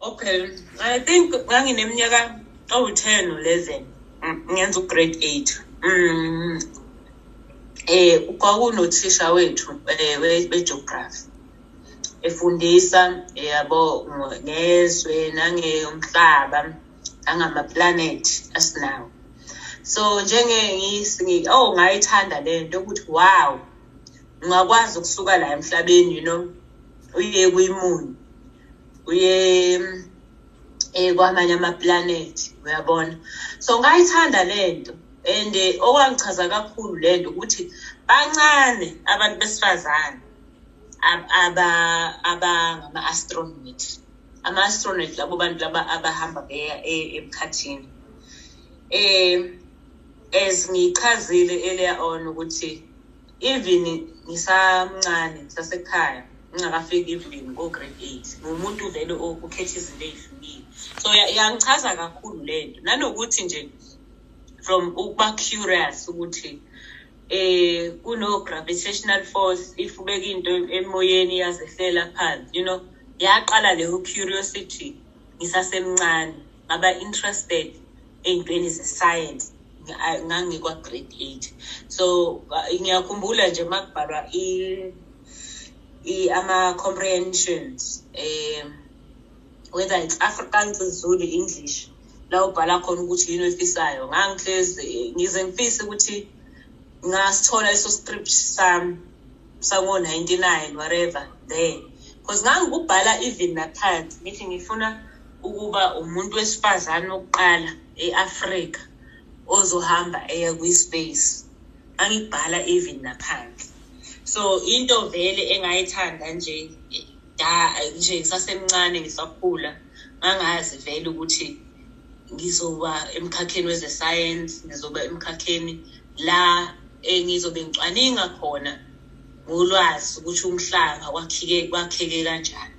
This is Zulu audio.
Okay, I think ngangineminyaka owu-10 u-11 ngenza u-grade 8. Mm. Eh kwakunothisha wethu eh we-geography efundisa yabo ngezwe nangomhlaba nangama-planet asinawo. So njenge ngisi oh ngayithanda lento ukuthi wow ungakwazi ukusuka la emhlabeni you know uye kwi-moon uye eh kwamanye ama-planet uyabona? So ngayithanda lento and okwangichaza kakhulu lento ukuthi bancane abantu besifazane abangama-astronaut. Ama-astronaut labo bantu laba abahamba beya emkhathini. Eh as ngichazile earlier on ukuthi even ngisamncane ngisasekhaya ngingakafiki even ko-grade eight. Ngumuntu vele ukhetha izinto ey'hlukile so yangichaza kakhulu le nto. Nanokuthi nje from ukuba curious ukuthi eh kuno-gravitational force if ubeka into emoyeni yazehlela phansi you know yaqala leyo curiosity ngisasemncane. Ngaba interested ey'ntweni ze-science ngangikwa-grade eight. So ngiyakhumbula nje uma kubhalwa ama-comprehensions um whether it's afrikaans zulu english la ubhala khona ukuthi yini oyifisayo. Ngangihlezi ngize ngifise ukuthi ngasithola leso script sami sango-ninety-nine whatever there. Because ngangikubhala even naphansi ngithi ngifuna ukuba umuntu wesifazane wokuqala e-afrika ozohamba eya kwi-space. Angibhala even naphansi so into vele engayithanda nje da nje ngisasemncane ngisakhula ngangazi vele ukuthi ngizoba emkhakheni weze-science ngizoba emkhakheni la engizobe ngicwaninga khona ngolwazi ukuthi umhlaba kwakheke kwakheke kanjani.